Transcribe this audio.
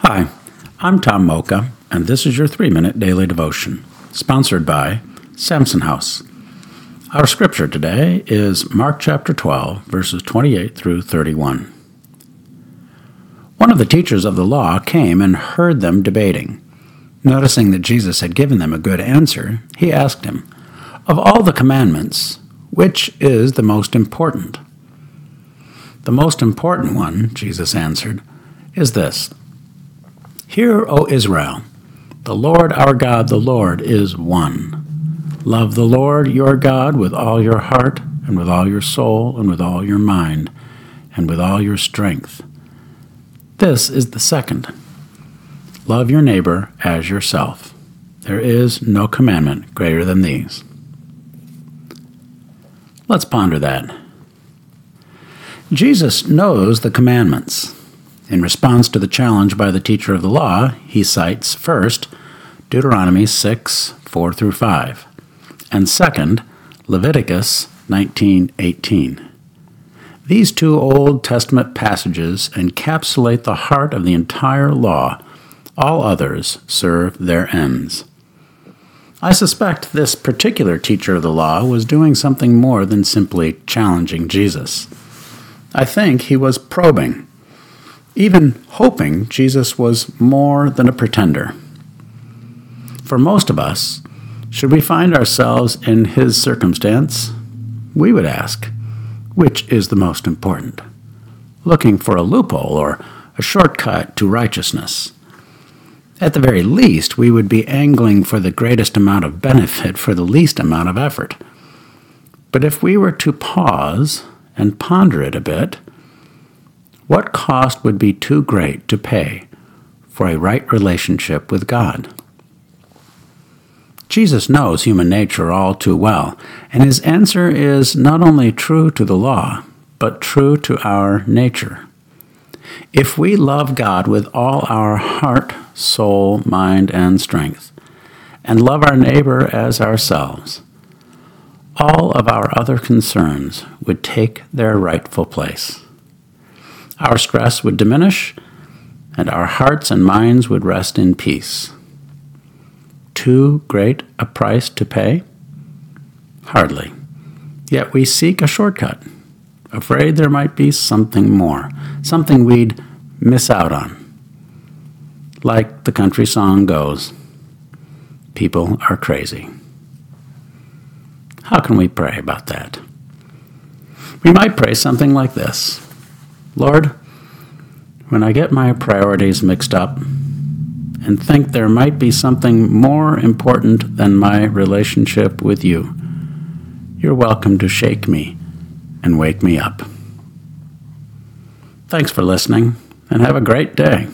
Hi, I'm Tom Mocha, and this is your three minute daily devotion, sponsored by Samson House. Our scripture today is Mark chapter 12, verses 28 through 31. One of the teachers of the law came and heard them debating. Noticing that Jesus had given them a good answer, he asked him, Of all the commandments, which is the most important? The most important one, Jesus answered, is this Hear, O Israel, the Lord our God, the Lord is one. Love the Lord your God with all your heart, and with all your soul, and with all your mind, and with all your strength. This is the second. Love your neighbor as yourself. There is no commandment greater than these. Let's ponder that. Jesus knows the commandments. In response to the challenge by the teacher of the law, he cites first Deuteronomy 6 4 through 5, and second Leviticus 19:18. These two Old Testament passages encapsulate the heart of the entire law. All others serve their ends. I suspect this particular teacher of the law was doing something more than simply challenging Jesus. I think he was probing even hoping Jesus was more than a pretender. For most of us, should we find ourselves in his circumstance, we would ask, which is the most important? Looking for a loophole or a shortcut to righteousness. At the very least, we would be angling for the greatest amount of benefit for the least amount of effort. But if we were to pause and ponder it a bit, what cost would be too great to pay for a right relationship with God? Jesus knows human nature all too well, and his answer is not only true to the law, but true to our nature. If we love God with all our heart, soul, mind, and strength, and love our neighbor as ourselves, all of our other concerns would take their rightful place our stress would diminish, and our hearts and minds would rest in peace. Too great a price to pay? Hardly. Yet we seek a shortcut, afraid there might be something more, something we'd miss out on. Like the country song goes, people are crazy. How can we pray about that? We might pray something like this Lord, when I get my priorities mixed up and think there might be something more important than my relationship with you, you're welcome to shake me and wake me up. Thanks for listening, and have a great day.